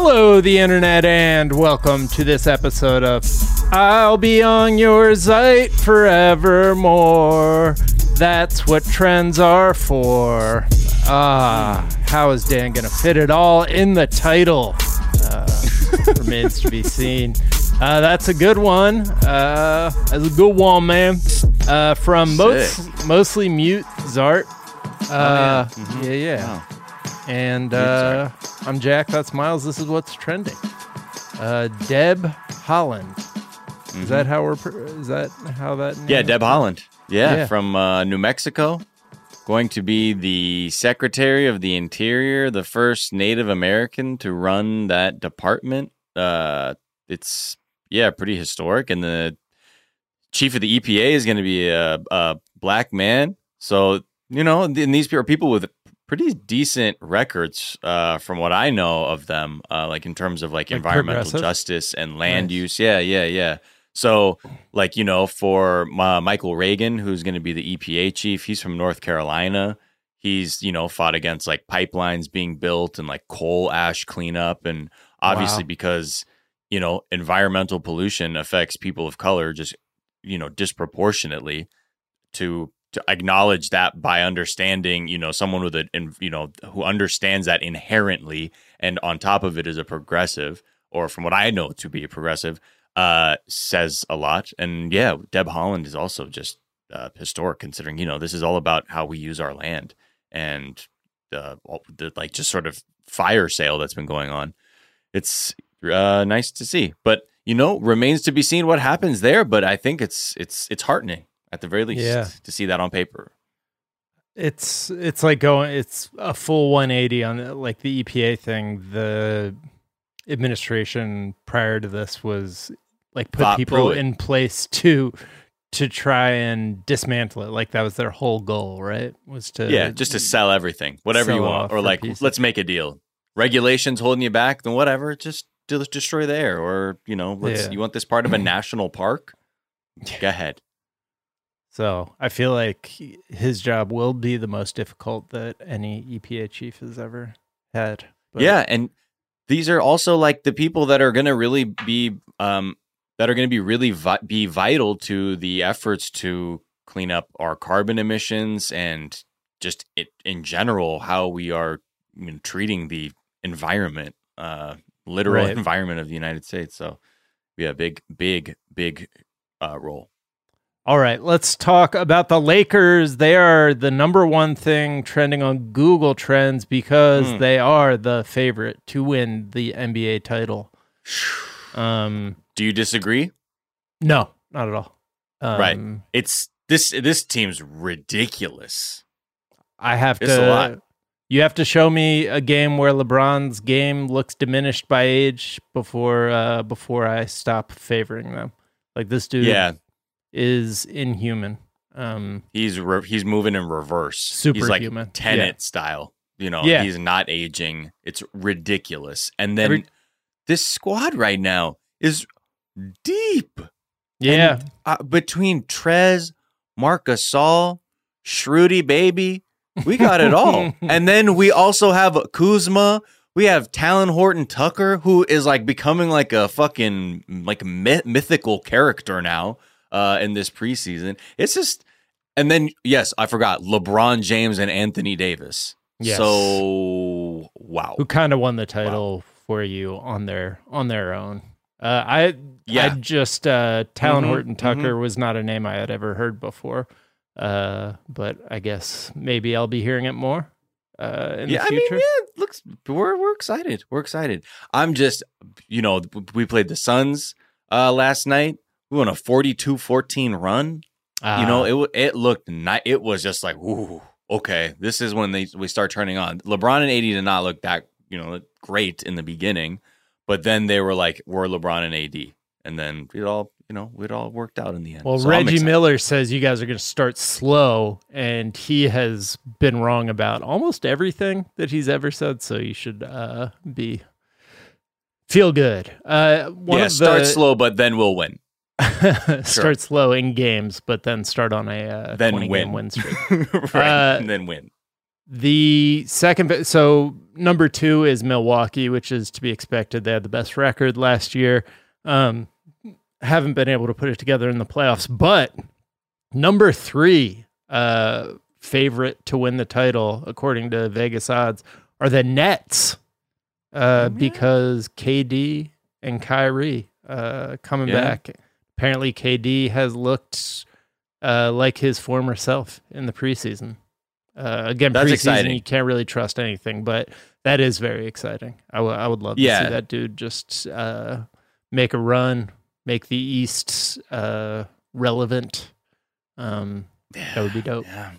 Hello, the internet, and welcome to this episode of I'll Be on Your Site Forevermore. That's what trends are for. Ah, how is Dan gonna fit it all in the title? Uh, remains to be seen. Uh, that's a good one. Uh, that's a good one, man. Uh, from most, mostly mute Zart. Uh, Mm-hmm. yeah, yeah. Oh. And uh, I'm Jack. That's Miles. This is what's trending. Uh, Deb Haaland. Is that how we're? pr- Is that how that? Mm-hmm. Yeah, Deb Haaland. Yeah, Yeah. from uh, New Mexico. Going to be the Secretary of the Interior, the first Native American to run that department. Uh, it's, yeah, pretty historic. And the chief of the EPA is going to be a, a black man. So, you know, and these are people with pretty decent records uh, from what I know of them, uh, like in terms of like, Like environmental justice and land Nice. use. Yeah, yeah, yeah. So, like, you know, for uh, Michael Regan, who's going to be the EPA chief, he's from North Carolina. He's, you know, fought against like pipelines being built and like coal ash cleanup. And obviously, Wow. because, you know, environmental pollution affects people of color just, you know, disproportionately to to acknowledge that by understanding, you know, someone with a, you know, who understands that inherently, and on top of it is a progressive, or from what I know to be a progressive, uh, says a lot. And yeah, Deb Haaland is also just uh, historic, considering you know this is all about how we use our land and uh, the like just sort of fire sale that's been going on. It's uh, nice to see, but you know, remains to be seen what happens there. But I think it's it's it's heartening at the very least Yeah. to see that on paper. It's it's like going. It's a full 180 on the- like the EPA thing. The administration prior to this was like put Thought people in place to to try and dismantle it. Like that was their whole goal, right? Was to yeah, just to sell everything, whatever you sell it want, or like pieces. let's make a deal. Regulations holding you back, then whatever, just destroy the air, or you know, let's. Yeah. You want this part of a national park? Go ahead. So I feel like his job will be the most difficult that any EPA chief has ever had. But yeah, and these are also like the people that are going to really be um that are going to be really vi- be vital to the efforts to clean up our carbon emissions and just it, in general how we are you know, treating the environment, uh, literal Right. environment of the United States. So, yeah, big, big, big uh, role. All right, let's talk about the Lakers. They are the number one thing trending on Google Trends because Hmm. they are the favorite to win the NBA title. Um, Do you disagree? no, not at all. Um, Right. It's this this team's ridiculous. I have It's a to. lot. You have to show me a game where LeBron's game looks diminished by age before uh, before I stop favoring them. Like this dude Yeah, is inhuman. Um, he's re- he's moving in reverse. He's like Superhuman. Tenet Yeah. style. You know, Yeah. he's not aging. It's ridiculous. And then Every- this squad right now is deep. yeah, Uh, between Trez, Marc Gasol, Shruti, baby, we got it all. and then we also have Kuzma. We have Talen Horton-Tucker, who is like becoming like a fucking like myth- mythical character now uh, in this preseason. It's just, and then yes, I forgot LeBron James and Anthony Davis. Yes. So wow, who kind of won the title for you on their on their own. Uh, I I Yeah. just uh, Talen Mhm, Horton Tucker was not a name I had ever heard before, uh, but I guess maybe I'll be hearing it more uh, in yeah, the I mean, yeah, it looks we're we're excited. We're excited. I'm just, you know, we played the Suns uh, last night. We won a 42-14 run. you know, Ah, it it looked ni- It was just like, ooh, okay, this is when they we start turning on. LeBron and AD did not look that you know great in the beginning, but then they were like, we're LeBron and AD, and then it all you know it all worked out in the end. well, So Reggie. Miller says you guys are going to start slow, and he has been wrong about almost everything that he's ever said. So you should uh, be feel good. Uh, one yeah, of start slow, but then we'll win. start slow in games, but then start on a uh, Then 20 win. game win streak. right, Uh, and then win. The second, so number two is Milwaukee, which is to be expected. They had the best record last year. Um, haven't been able to put it together in the playoffs, but number three uh, favorite to win the title, according to Vegas odds, are the Nets uh, because KD and Kyrie uh, coming Yeah. back. Apparently, KD has looked uh, like his former self in the preseason. Uh, again, That's preseason exciting. you can't really trust anything, but that is very exciting. I w- I would love to Yeah. see that dude just uh, make a run, make the East uh, relevant. Um, that would be dope. Yeah.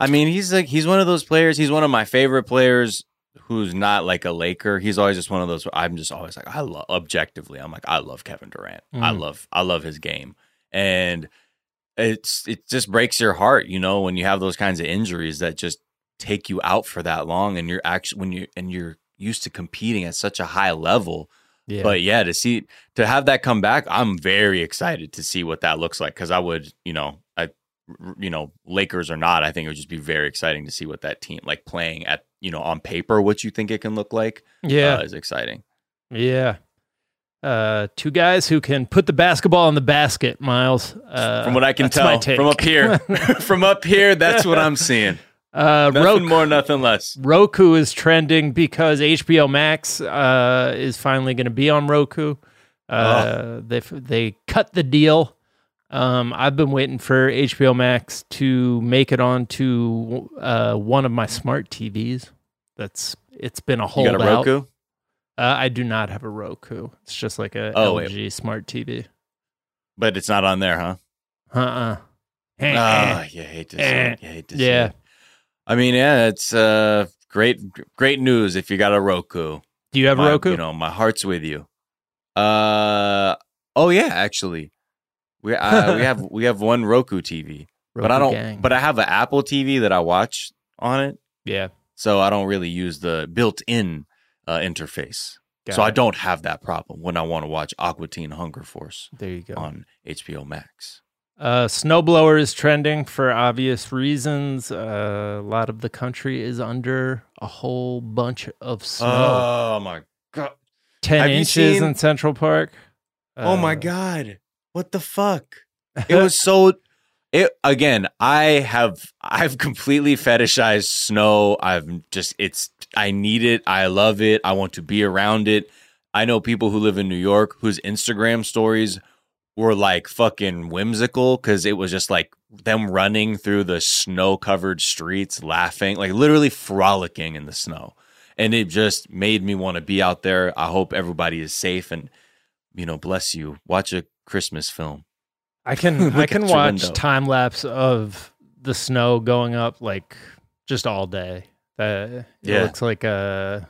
I mean, he's like he's one of those players. He's one of my favorite players who's not like a Laker. He's always just one of those. I'm just always like I love objectively. I'm like I love Kevin Durant. I Mm. love I love his game, and it's it just breaks your heart, you know, when you have those kinds of injuries that just take you out for that long, and you're actually when you and you're used to competing at such a high level. Yeah. But yeah, to see to have that come back, I'm very excited to see what that looks like because I would, you know, I, you know, Lakers or not, I think it would just be very exciting to see what that team like playing at, you know, on paper, what you think it can look like. yeah. uh, is exciting. Yeah. Uh, two guys who can put the basketball in the basket, Miles. Uh, From what I can tell, from up here, from up here, that's what I'm seeing. uh, Nothing Roku, more, nothing less. Roku is trending because HBO Max uh, is finally going to be on Roku. Uh, They they cut the deal. Um, I've been waiting for HBO Max to make it onto uh, one of my smart TVs. That's it's been a You holdout. got a Roku? Uh, I do not have a Roku. It's just like a Oh, wait. LG smart TV. But it's not on there, huh? Uh-uh. Ah, you hate to see it. You hate to see Yeah. it. I mean, yeah, it's uh great great news if you got a Roku. Do you have a My- Roku? You know, my heart's with you. Uh oh yeah, actually. We uh, we have we have one Roku TV. but I Roku don't gang. but I have an Apple TV that I watch on it, yeah. So I don't really use the built-in uh, interface. got so I don't have that problem when I want to watch Aqua Teen Hunger Force There you go. on HBO Max. Uh, snowblower is trending for obvious reasons. Uh, a lot of the country is under a whole bunch of snow. Oh my god. Ten have inches seen- in Central Park. oh my Uh, god. What the fuck? It was so it again, I have I've completely fetishized snow. I've just it's I need it. I love it. I want to be around it. I know people who live in New York whose Instagram stories were like fucking whimsical because it was just like them running through the snow covered streets, laughing, like literally frolicking in the snow. And it just made me want to be out there. I hope everybody is safe and, you know, bless you. Watch a Christmas film. I can I can watch time lapse of the snow going up like just all day. Uh, it Yeah. looks like uh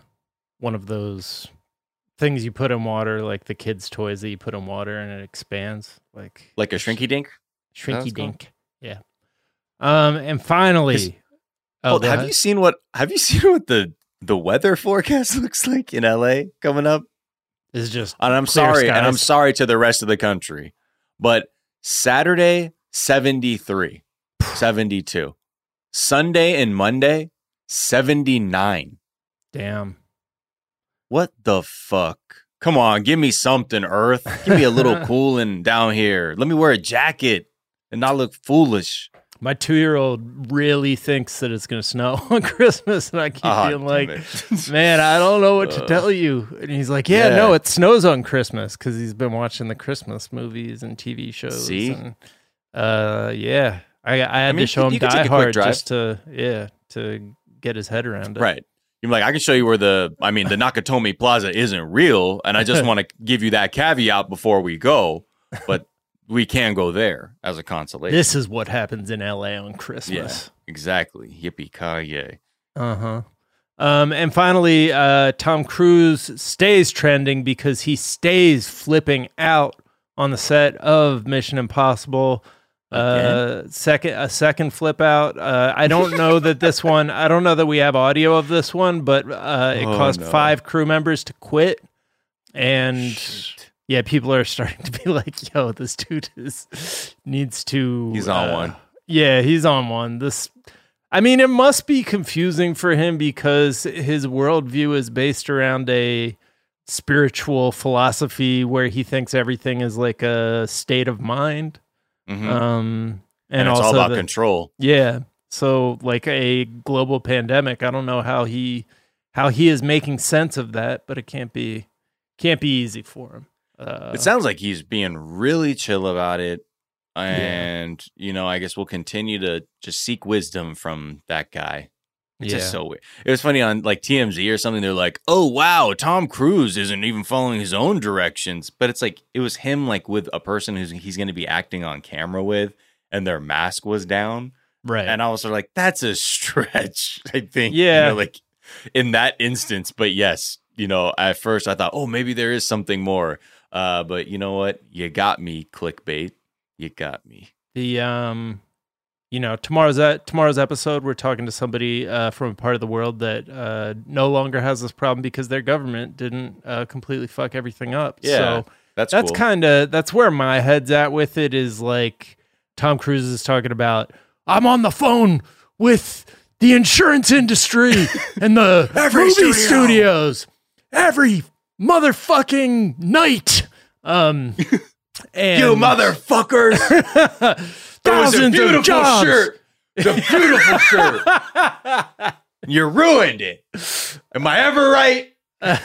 one of those things you put in water, like the kids' toys that you put in water and it expands, like Like a shrinky dink? shrinky called? dink. Yeah. Um, and finally, Oh, go have ahead. you seen what have you seen what the the weather forecast looks like in LA coming up? It's just And I'm sorry, and I'm sorry to the rest of the country. But Saturday 73, 72. Sunday and Monday 79. damn. What the fuck? Come on, give me something, Earth. Give me a little cooling down here. Let me wear a jacket and not look foolish. My two year old really thinks that it's gonna snow on Christmas, and I keep Ah, being like, "Man, I don't know what to tell you." And he's like, "Yeah, Yeah. no, it snows on Christmas because he's been watching the Christmas movies and TV shows." See? and, uh, yeah, I I had mean, to show him Die Hard just to yeah to get his head around it. Right. You're like, I can show you where the, I mean, the Nakatomi Plaza isn't real. And I just want to give you that caveat before we go, but we can go there as a consolation. This is what happens in LA on Christmas. Yes, exactly. Yippee ki Uh huh. Um, and finally, uh, Tom Cruise stays trending because he stays flipping out on the set of Mission Impossible. Uh, second, a second flip out. Uh, I don't know that this one. I don't know that we have audio of this one, but uh, it Oh, caused no. five crew members to quit, and yeah, people are starting to be like, "Yo, this dude is needs to." He's on uh, one. Yeah, he's on one. This, I mean, it must be confusing for him because his worldview is based around a spiritual philosophy where he thinks everything is like a state of mind. Mhm. Um, and, and, it's also all about the- control. Yeah. So like a global pandemic, I don't know how he how he is making sense of that, but it can't be can't be easy for him. Uh, it sounds like he's being really chill about it. And, you know, I guess we'll continue to just seek wisdom from that guy. It's yeah. just so weird. It was funny on like TMZ or something. They're like, "Oh wow, Tom Cruise isn't even following his own directions." But it's like it was him like with a person who's he's going to be acting on camera with, and their mask was down, right. and I was sort of like, "That's a stretch." I think, Yeah. you know, like in that instance. But yes, you know, at first I thought, "Oh, maybe there is something more." Uh, but you know what? You got me, clickbait. You got me. the um you know tomorrow's at tomorrow's episode we're talking to somebody uh, from a part of the world that uh, no longer has this problem because their government didn't uh, completely fuck everything up Yeah, so That's that's cool. kind of that's where my head's at with it is like tom cruise is talking about i'm on the phone with the insurance industry and the movie studio. studios every motherfucking night um and you motherfuckers. It was a thousands beautiful of jobs shirt. It's a beautiful shirt. You ruined it. Am I ever right? uh,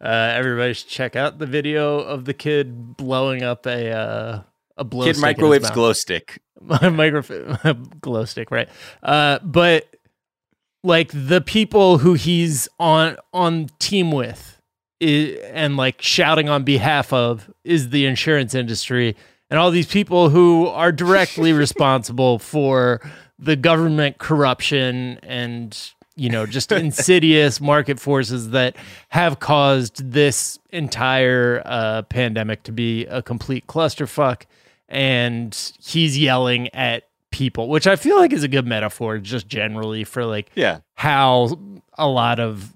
everybody should check out the video of the kid blowing up a uh, a blow Kid microwaves glow stick. My microphone glow stick, right? Uh, but like the people who he's on on team with i and like shouting on behalf of is the insurance industry. And all these people who are directly responsible for the government corruption and you know just insidious market forces that have caused this entire uh, pandemic to be a complete clusterfuck. And he's yelling at people which i feel like is a good metaphor just generally for like Yeah. how a lot of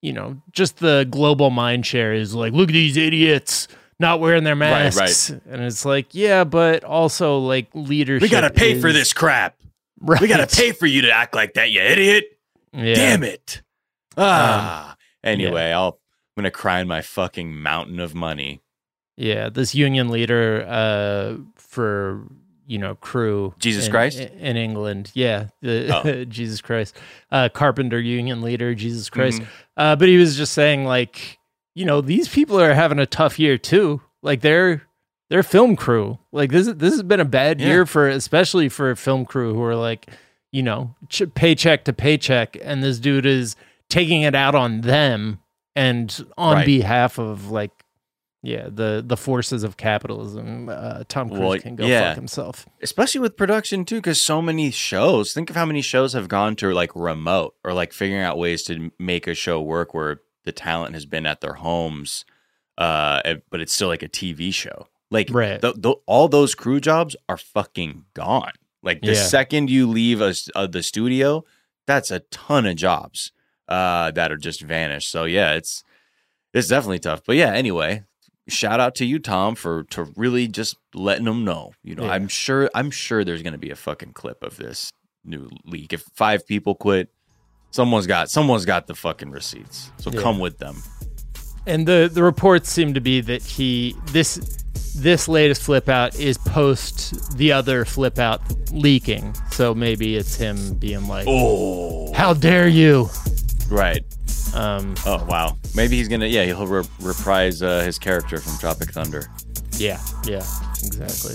you know just the global mind share is like look at these idiots not wearing their Right, right. masks and it's like yeah but also like leadership We gotta pay for this crap. right. We gotta pay for you to act like that, you idiot. yeah. Damn it. Ah. anyway, I'll I'm gonna cry in my fucking mountain of money. yeah this union leader uh for you know crew Jesus in- Christ? in england yeah the Oh. jesus christ uh carpenter union leader jesus christ Mhm. Uh, but he was just saying like, you know, these people are having a tough year too. Like they're they're film crew. Like this this has been a bad Yeah. year for especially for film crew who are like, you know, ch- paycheck to paycheck, and this dude is taking it out on them and on Right. behalf of like. Yeah, the the forces of capitalism. Uh, Tom Cruise Well, can go yeah. fuck himself. especially with production too because so many shows think of how many shows have gone to like remote or like figuring out ways to make a show work where the talent has been at their homes uh but it's still like a tv show like Right. th- th- all those crew jobs are fucking gone like the Yeah. second you leave a, s- uh, the studio that's a ton of jobs uh that are just vanished so yeah it's it's definitely tough but yeah anyway shout out to you tom for to really just letting them know you know Yeah. i'm sure i'm sure there's going to be a fucking clip of this new leak if five people quit someone's got someone's got the fucking receipts so Yeah. come with them And the the reports seem to be that he this this latest flip out is post the other flip out leaking. So maybe it's him being like, oh "How dare you?" right Um, oh wow maybe he's gonna yeah he'll re- reprise uh, his character from tropic thunder yeah, yeah, exactly.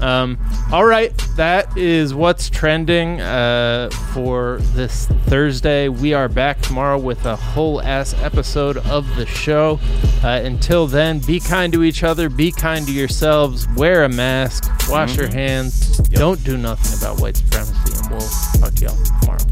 Um, all right, that is what's trending uh, for this Thursday. We are back tomorrow with a whole ass episode of the show. Uh, until then, be kind to each other, be kind to yourselves, wear a mask, wash your hands, don't do nothing about white supremacy, and we'll talk to y'all tomorrow.